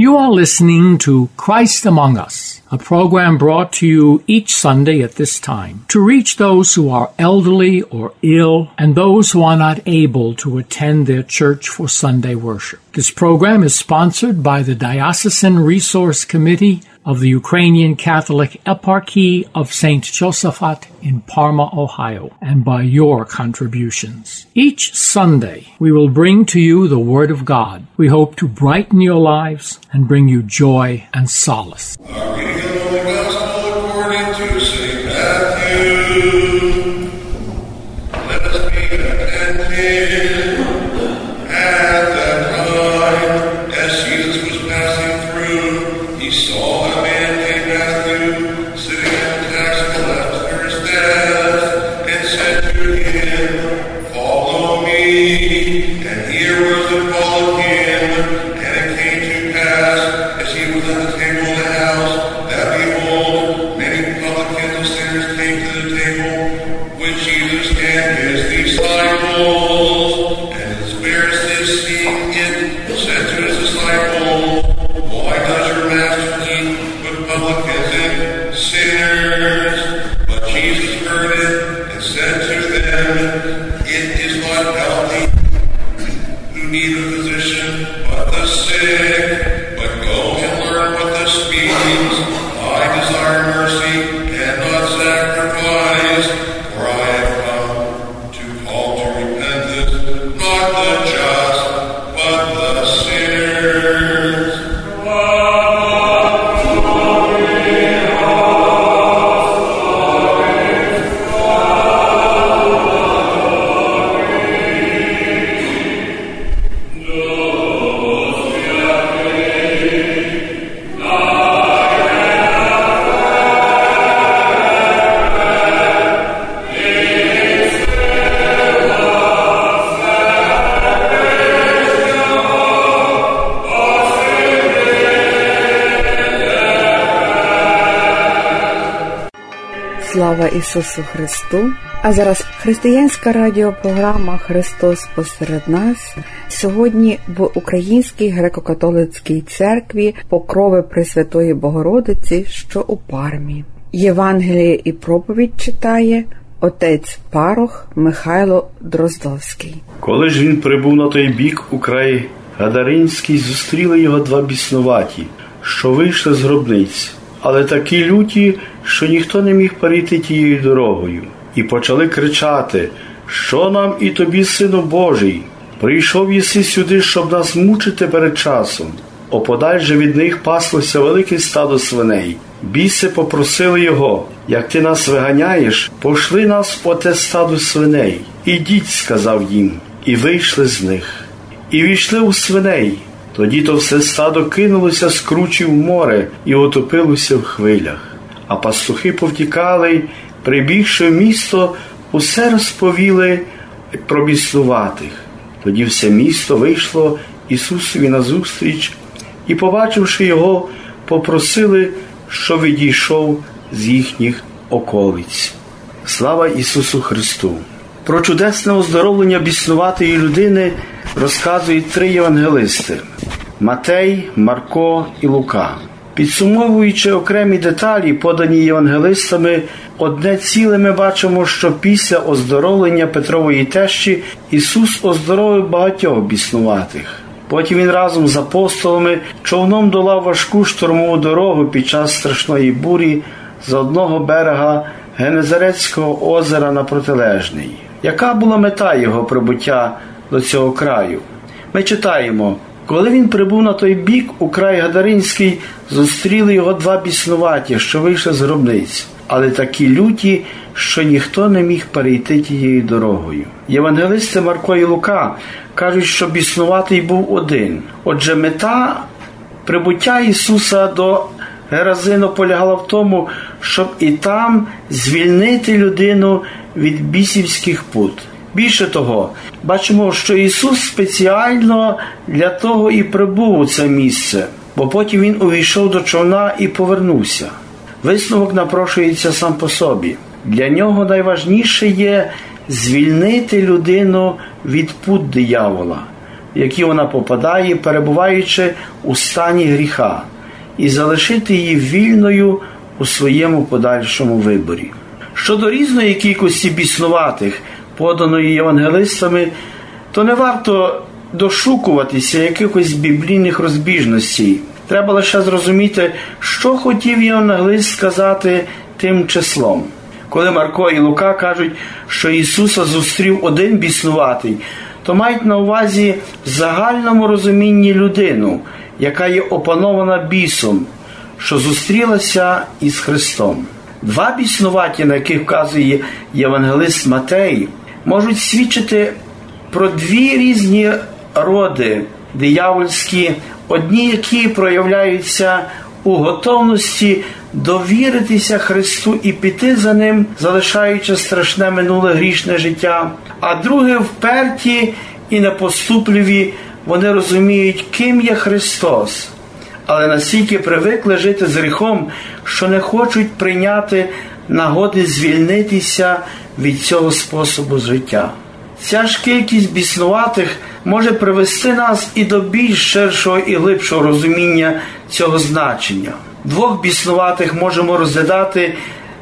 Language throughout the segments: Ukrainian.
You are listening to Christ Among Us, a program brought to you each Sunday at this time to reach those who are elderly or ill and those who are not able to attend their church for Sunday worship. This program is sponsored by the Diocesan Resource Committee of the Ukrainian Catholic Eparchy of St. Josaphat in Parma, Ohio, and by your contributions. Each Sunday, we will bring to you the Word of God. We hope to brighten your lives and bring you joy and solace. Publicans sinners? But Jesus heard it and said to them, Слава Ісусу Христу! А зараз християнська радіопрограма Христос посеред нас. Сьогодні в Українській греко-католицькій церкві покрови Пресвятої Богородиці, що у пармі. Євангеліє і проповідь читає отець Парох Михайло Дроздовський. Коли ж він прибув на той бік у край Гадаринський, зустріли його два біснуваті, що вийшли з гробниць, але такі люті, що ніхто не міг перейти тією дорогою, і почали кричати: Що нам і тобі, сину Божий? Прийшов єси сюди, щоб нас мучити перед часом. Оподаль же від них паслося велике стадо свиней. Біси попросили його, як ти нас виганяєш, пошли нас в оте стадо свиней. Ідіть, сказав їм, і вийшли з них. І війшли у свиней. Тоді то все стадо кинулося з кручі в море і отопилося в хвилях. А пастухи повтікали, прибігши в місто, усе розповіли про біснуватих. Тоді все місто вийшло Ісусові назустріч і, побачивши його, попросили, що відійшов з їхніх околиць. Слава Ісусу Христу! Про чудесне оздоровлення біснуватої людини розказують три євангелисти Матей, Марко і Лука. Підсумовуючи окремі деталі, подані євангелистами, одне ціле ми бачимо, що після оздоровлення Петрової тещі Ісус оздоровив багатьох біснуватих. Потім він разом з апостолами човном долав важку штурмову дорогу під час страшної бурі з одного берега Генезарецького озера на протилежний. Яка була мета його прибуття до цього краю? Ми читаємо. Коли він прибув на той бік, у край Гадаринський, зустріли його два біснуваті, що вийшли з гробниць, але такі люті, що ніхто не міг перейти тією дорогою. Євангелисти Марко і Лука кажуть, що біснуватий був один. Отже, мета прибуття Ісуса до Геразину полягала в тому, щоб і там звільнити людину від бісівських пут. Більше того, бачимо, що Ісус спеціально для того і прибув у це місце, бо потім Він увійшов до човна і повернувся. Висновок напрошується сам по собі. Для нього найважніше є звільнити людину від пут диявола, в які вона попадає, перебуваючи у стані гріха, і залишити її вільною у своєму подальшому виборі. Щодо різної кількості біснуватих, поданої євангелистами, то не варто дошукуватися якихось біблійних розбіжностей. Треба лише зрозуміти, що хотів євангелист сказати тим числом. Коли Марко і Лука кажуть, що Ісуса зустрів один біснуватий, то мають на увазі в загальному розумінні людину, яка є опанована бісом, що зустрілася із Христом. Два біснуваті, на яких вказує євангелист Матей, можуть свідчити про дві різні роди диявольські, одні, які проявляються у готовності довіритися Христу і піти за Ним, залишаючи страшне минуле грішне життя, а друге вперті і непоступливі, вони розуміють, ким є Христос, але настільки привикли жити з гріхом, що не хочуть прийняти нагоди звільнитися від цього способу життя. Ця ж кількість біснуватих може привести нас і до більш ширшого і глибшого розуміння цього значення. Двох біснуватих можемо розглядати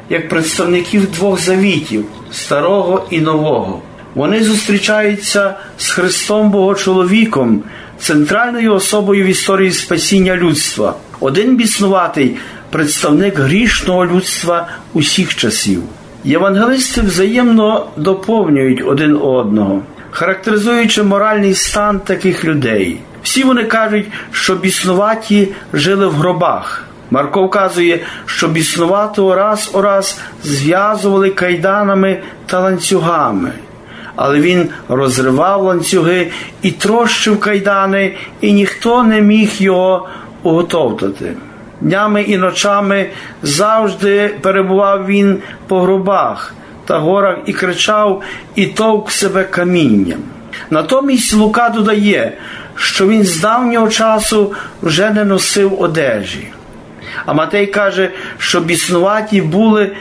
як представників двох завітів старого і нового. Вони зустрічаються з Христом Богочоловіком, центральною особою в історії спасіння людства. Один біснуватий представник грішного людства усіх часів. Євангелисти взаємно доповнюють один одного, характеризуючи моральний стан таких людей. Всі вони кажуть, що біснуваті жили в гробах. Марко вказує, що біснуватого раз у раз зв'язували кайданами та ланцюгами, але він розривав ланцюги і трощив кайдани, і ніхто не міг його уготовтати. Днями і ночами завжди перебував він по гробах та горах і кричав, і товк себе камінням. Натомість Лука додає, що він з давнього часу вже не носив одежі. А Матей каже, що біснуваті були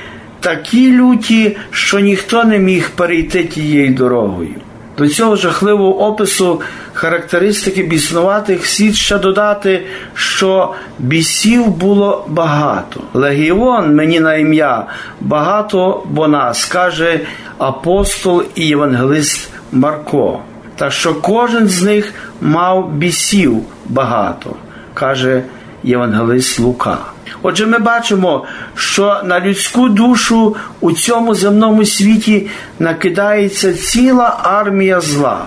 такі люті, що ніхто не міг перейти тією дорогою. До цього жахливого опису характеристики біснуватих слід ще додати, що бісів було багато. Легіон мені на ім'я багато бо нас, каже апостол і євангелист Марко. Та що кожен з них мав бісів багато, каже євангелист Лука. Отже, ми бачимо, що на людську душу у цьому земному світі накидається ціла армія зла,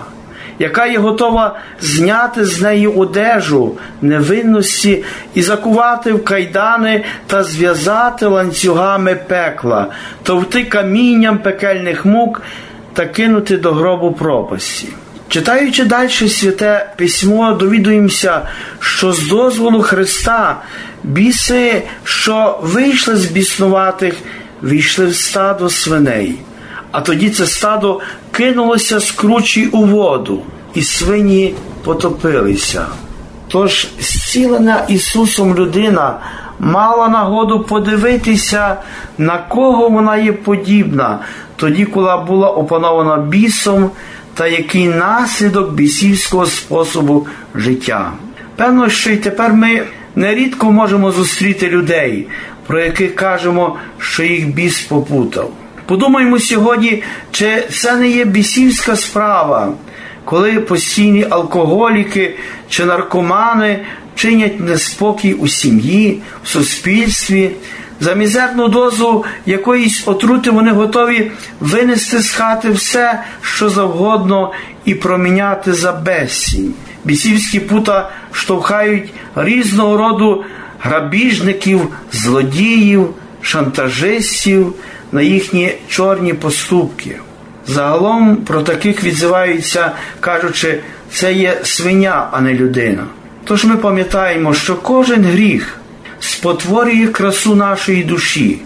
яка є готова зняти з неї одежу невинності і закувати в кайдани та зв'язати ланцюгами пекла, товти камінням пекельних мук та кинути до гробу пропасті. Читаючи далі святе письмо, довідуємося, що з дозволу Христа біси, що вийшли з біснуватих, війшли в стадо свиней. А тоді це стадо кинулося з кручі у воду, і свині потопилися. Тож зцілена Ісусом людина мала нагоду подивитися, на кого вона є подібна, тоді, коли була опанована бісом та який наслідок бісівського способу життя. Певно, що й тепер ми нерідко можемо зустріти людей, про яких кажемо, що їх біс попутав. Подумаймо сьогодні, чи це не є бісівська справа, коли постійні алкоголіки чи наркомани чинять неспокій у сім'ї, в суспільстві. За мізерну дозу якоїсь отрути вони готові винести з хати все, що завгодно, і проміняти за безсінь. Бісівські пута штовхають різного роду грабіжників, злодіїв, шантажистів на їхні чорні поступки. Загалом про таких відзиваються, кажучи, це є свиня, а не людина. Тож ми пам'ятаємо, що кожен гріх спотворює красу нашої душі,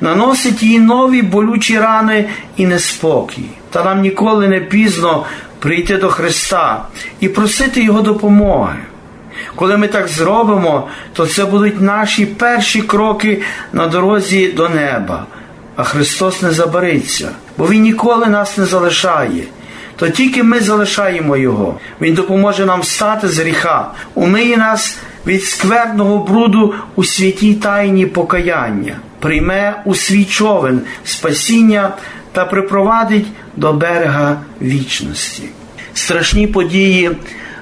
наносить їй нові болючі рани і неспокій. Та нам ніколи не пізно прийти до Христа і просити Його допомоги. Коли ми так зробимо, то це будуть наші перші кроки на дорозі до неба. А Христос не забариться, бо Він ніколи нас не залишає. То тільки ми залишаємо Його. Він допоможе нам стати з гріха, умиє нас від скверного бруду у святій тайні покаяння, прийме у свій човен спасіння та припровадить до берега вічності. Страшні події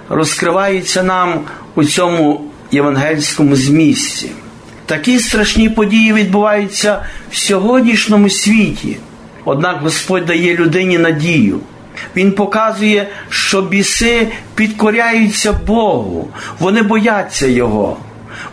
розкриваються нам у цьому євангельському змісті. Такі страшні події відбуваються в сьогоднішньому світі. Однак Господь дає людині надію. Він показує, що біси підкоряються Богу, вони бояться Його.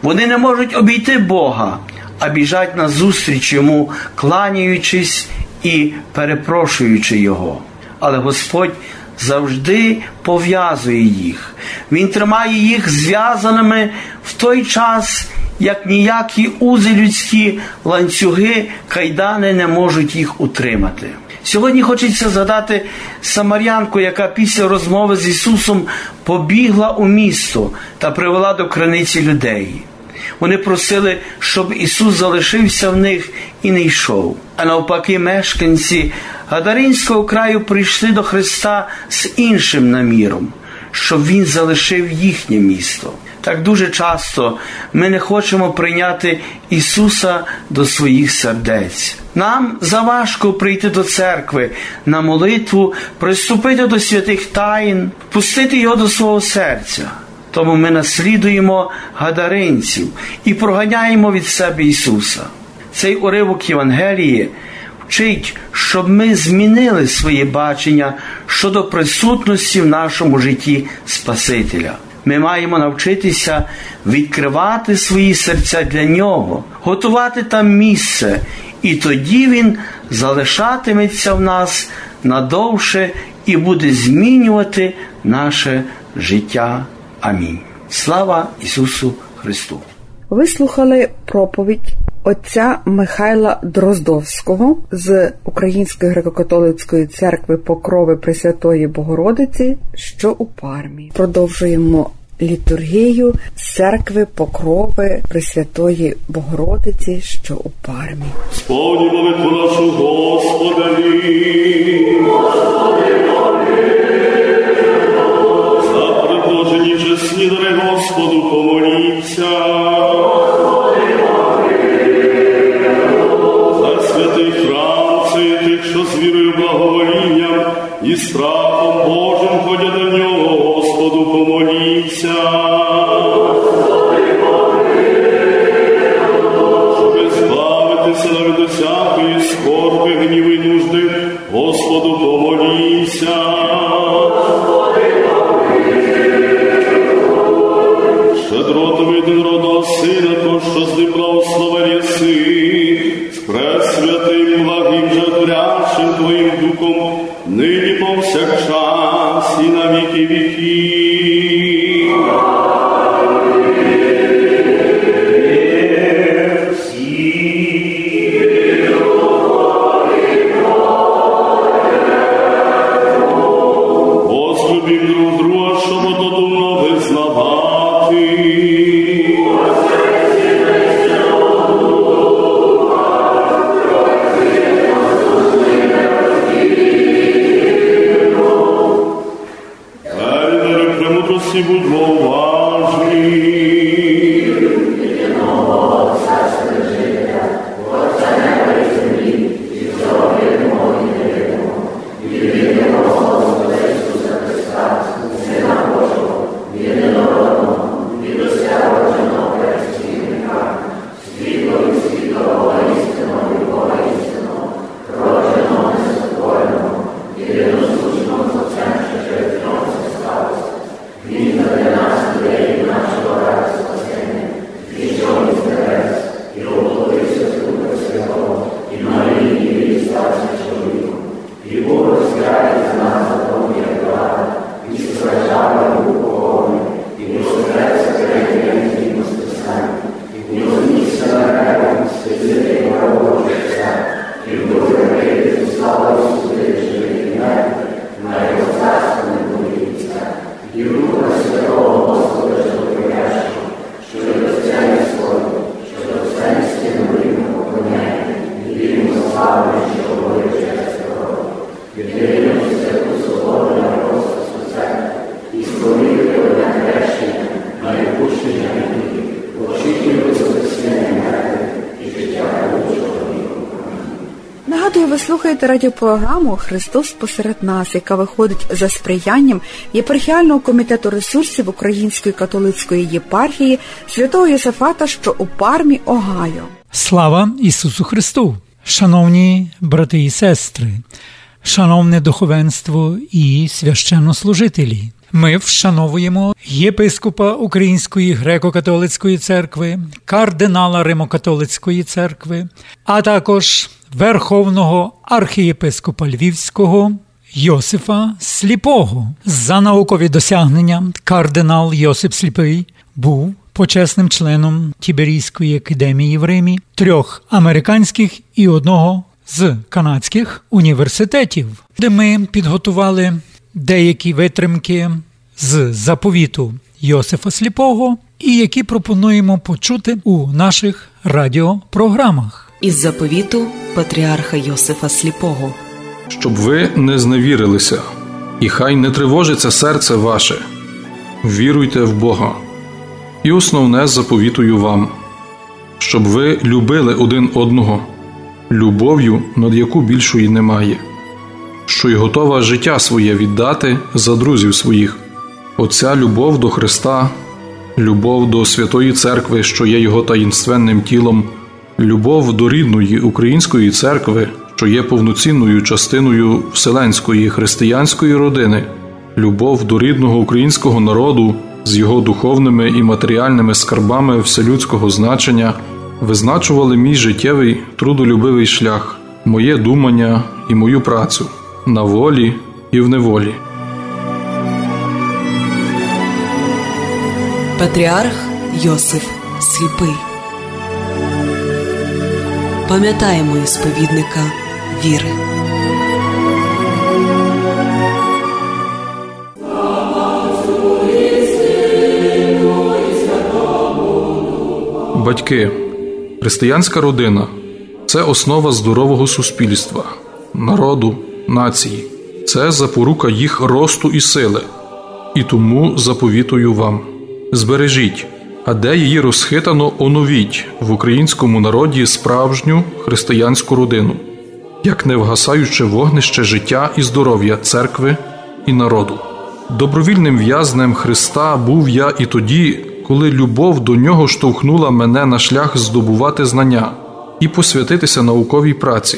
Вони не можуть обійти Бога, а біжать назустріч йому, кланяючись і перепрошуючи Його. Але Господь завжди пов'язує їх. Він тримає їх зв'язаними в той час, як ніякі узи людські ланцюги, кайдани не можуть їх утримати. Сьогодні хочеться згадати Самарянку, яка після розмови з Ісусом побігла у місто та привела до криниці людей. Вони просили, щоб Ісус залишився в них і не йшов. А навпаки, мешканці Гадаринського краю прийшли до Христа з іншим наміром, щоб Він залишив їхнє місто. Так дуже часто ми не хочемо прийняти Ісуса до своїх сердець. Нам заважко прийти до церкви на молитву, приступити до святих таїн, пустити Його до свого серця. Тому ми наслідуємо гадаринців і проганяємо від себе Ісуса. Цей уривок Євангелії вчить, щоб ми змінили своє бачення щодо присутності в нашому житті Спасителя. Ми маємо навчитися відкривати свої серця для нього, готувати там місце, і тоді Він залишатиметься в нас надовше і буде змінювати наше життя. Амінь. Слава Ісусу Христу! Ви слухали проповідь отця Михайла Дроздовського з Української греко-католицької церкви Покрови Пресвятої Богородиці, що у Пармі. Продовжуємо літургію церкви Покрови Пресвятої Богородиці, що у Пармі. Сповні молитву нашу Господи. За предложені Господу помоліться. За святий храм цих, що з вірою і страхом премудрості будьмо уважні. Він для нас, людей, нашого слухаєте радіопрограму Христос посеред нас, яка виходить за сприянням єпархіального комітету ресурсів Української католицької єпархії святого Йосифата, що у пармі Огайо. Слава Ісусу Христу! Шановні брати і сестри, шановне духовенство і священнослужителі! Ми вшановуємо єпископа Української греко-католицької церкви, кардинала Римокатолицької церкви, а також Верховного архієпископа Львівського Йосифа Сліпого. За наукові досягнення кардинал Йосип Сліпий був почесним членом Тіберійської академії в Римі, трьох американських і одного з канадських університетів, де ми підготували деякі витримки з заповіту Йосифа Сліпого, і які пропонуємо почути у наших радіопрограмах. Із заповіту патріарха Йосифа Сліпого. Щоб ви не зневірилися, і хай не тривожиться серце ваше. Віруйте в Бога. І основне заповітую вам, щоб ви любили один одного, любов'ю, над яку більшої немає що й готова життя своє віддати за друзів своїх. Оця любов до Христа, любов до Святої Церкви, що є Його таїнственним тілом, любов до рідної української церкви, що є повноцінною частиною вселенської християнської родини, любов до рідного українського народу з його духовними і матеріальними скарбами вселюдського значення, визначували мій життєвий трудолюбивий шлях, моє думання і мою працю на волі і в неволі. Патріарх Йосиф Сліпий. Пам'ятаємо ісповідника віри. Батьки, християнська родина це основа здорового суспільства, народу нації, це запорука їх росту і сили, і тому заповітую вам: збережіть, а де її розхитано, оновіть в українському народі справжню християнську родину, як невгасаюче вогнище життя і здоров'я церкви і народу. Добровільним в'язнем Христа був я і тоді, коли любов до нього штовхнула мене на шлях здобувати знання і посвятитися науковій праці.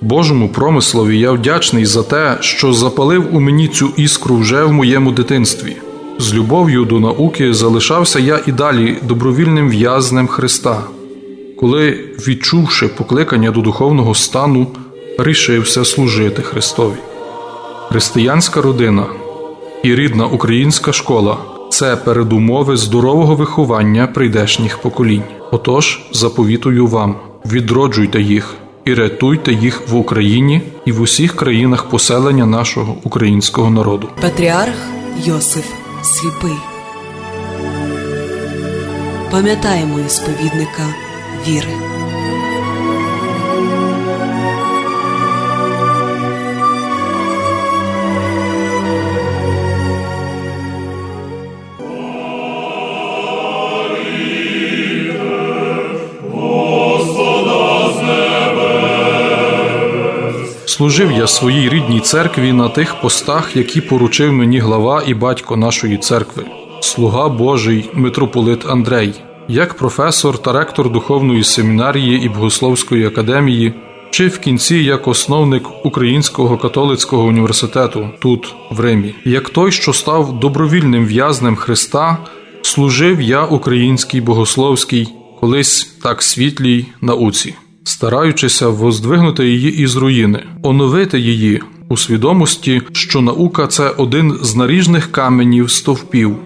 Божому промислові я вдячний за те, що запалив у мені цю іскру вже в моєму дитинстві. З любов'ю до науки залишався я і далі добровільним в'язнем Христа, коли, відчувши покликання до духовного стану, рішився служити Христові. Християнська родина і рідна українська школа це передумови здорового виховання прийдешніх поколінь. Отож, заповітую вам, відроджуйте їх і рятуйте їх в Україні і в усіх країнах поселення нашого українського народу. Патріарх Йосиф Сліпий. Пам'ятаємо ісповідника віри. Служив я своїй рідній церкві на тих постах, які поручив мені глава і батько нашої церкви, слуга Божий, митрополит Андрей, як професор та ректор духовної семінарії і богословської академії, чи в кінці як основник Українського католицького університету тут, в Римі, як той, що став добровільним в'язнем Христа, служив я українській богословській, колись так світлій науці стараючися воздвигнути її із руїни, оновити її у свідомості, що наука це один з наріжних каменів стовпів,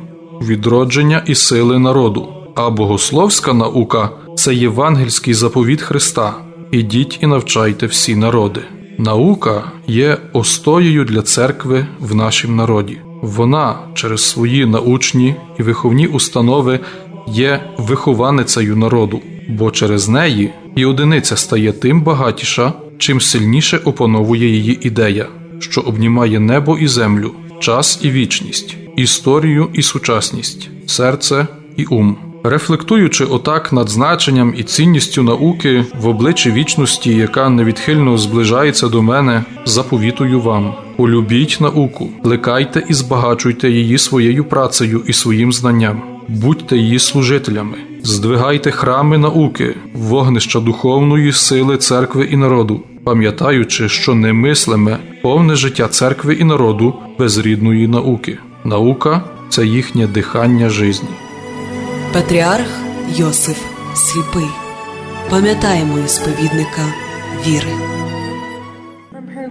відродження і сили народу, а богословська наука це євангельський заповіт Христа. Ідіть і навчайте всі народи. Наука є остоєю для церкви в нашім народі. Вона через свої научні і виховні установи є вихованицею народу, бо через неї і одиниця стає тим багатіша, чим сильніше опановує її ідея, що обнімає небо і землю, час і вічність, історію і сучасність, серце і ум. Рефлектуючи отак над значенням і цінністю науки в обличчі вічності, яка невідхильно зближається до мене, заповітую вам: полюбіть науку, плекайте і збагачуйте її своєю працею і своїм знанням, будьте її служителями, здвигайте храми науки, вогнища духовної сили церкви і народу, пам'ятаючи, що немислиме повне життя церкви і народу без рідної науки. Наука це їхнє дихання житті. Патріарх Йосиф Сліпий. Пам'ятаємо ісповідника віри.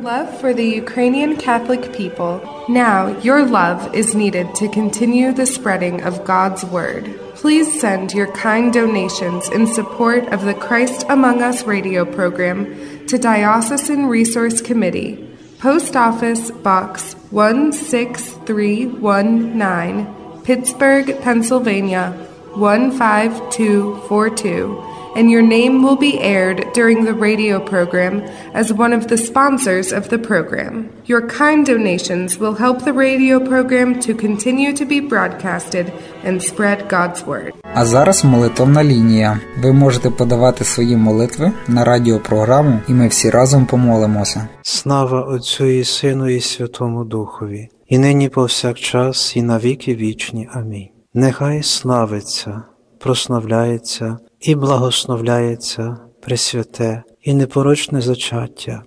Love for the Ukrainian Catholic people, now your love is needed to continue the spreading of God's Word. Please send your kind donations in support of the Christ Among Us radio program to Diocesan Resource Committee, Post Office Box 16319, Pittsburgh, Pennsylvania 15242 and your name will be aired during the radio program as one of the sponsors of the program. Your kind donations will help the radio program to continue to be broadcasted and spread God's word. А зараз молитовна лінія. Ви можете подавати свої молитви на радіопрограму, і ми всі разом помолимося. Слава Отцю і Сину, і Святому Духові, і нині повсякчас, і навіки вічні. Амінь. Нехай славиться, прославляється і благословляється Пресвяте і непорочне зачаття,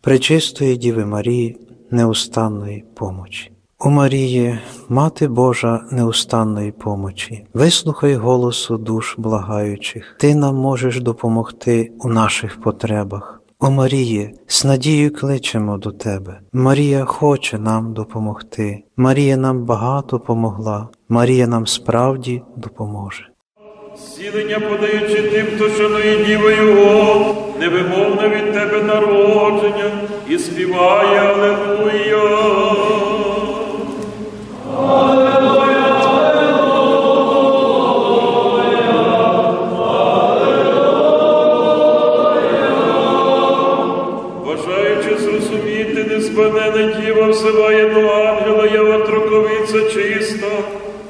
пречистої Діви Марії, неустанної помочі. У Марії, Мати Божа неустанної помочі, вислухай голосу душ благаючих, Ти нам можеш допомогти у наших потребах. О Марії, з надією кличемо до Тебе. Марія хоче нам допомогти. Марія нам багато помогла. Марія нам справді допоможе. Зцілення подаючи тим, хто шанує Діво Його, невимовне від тебе народження, і співає Алелуя. Бажаючи зрозуміти, неспанене діва всиває до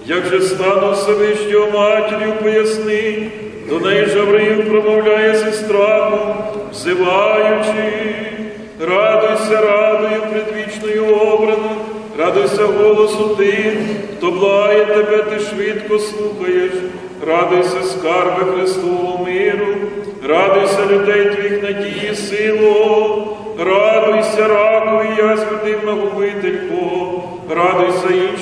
як же стану Всевишнього матір'ю поясни, до неї жавриїв промовляє зі страхом, взиваючи, радуйся, радою предвічною обрана, радуйся голосу тим, хто благає тебе, ти швидко слухаєш, радуйся, скарби Христового миру, радуйся людей твоїх надії, силу, радуйся, раку і язву дивна губителько, радуйся інших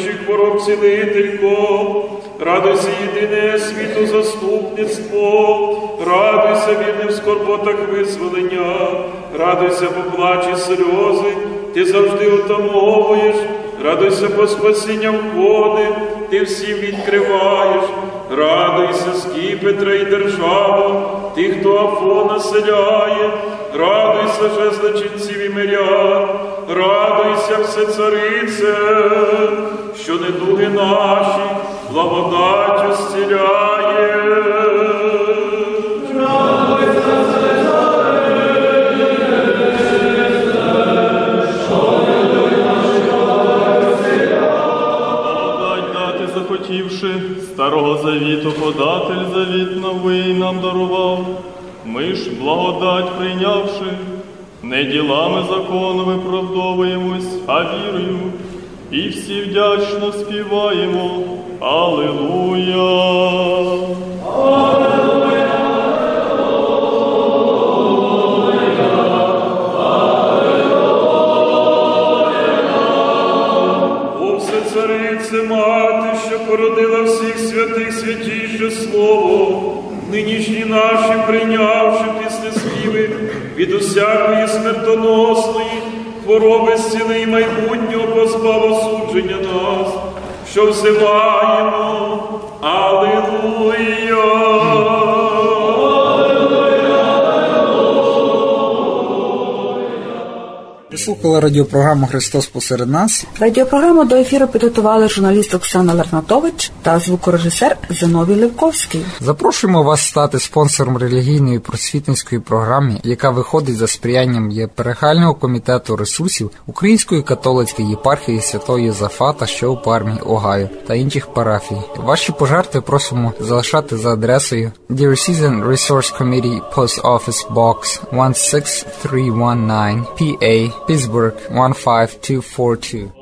хвороб цілителько, радуйся єдине світу заступництво, радуйся вірним в скорботах визволення, радуйся по плачі сльози, ти завжди утамовуєш, радуйся по спасінням входи, ти всім відкриваєш, радуйся скіпетра і держава, ти, хто Афо населяє, радуйся же злочинців і мирян, радуйся все царице, що недуги наші зціляє. Благодать дати захотівши, старого завіту податель завіт новий нам дарував. Ми ж благодать прийнявши, не ділами закону виправдовуємось, а вірою, і всі вдячно співаємо. Аллилуйя! О, прийнявши після співи від усякої смертоносної хвороби стіни і майбутнього позбав осудження нас, що взиваємо. Аллилуйя! Слухали радіопрограму Христос посеред нас. Радіопрограму до ефіру підготували журналіст Оксана Лернатович та звукорежисер Зиновій Левковський. Запрошуємо вас стати спонсором релігійної просвітницької програми, яка виходить за сприянням єперихального комітету ресурсів Української католицької єпархії Святої Зафата, що у Пармі, Огайо та інших парафій. Ваші пожертви просимо залишати за адресою Dear Season Resource Committee Post Office Box 16319 PA Pittsburgh 15242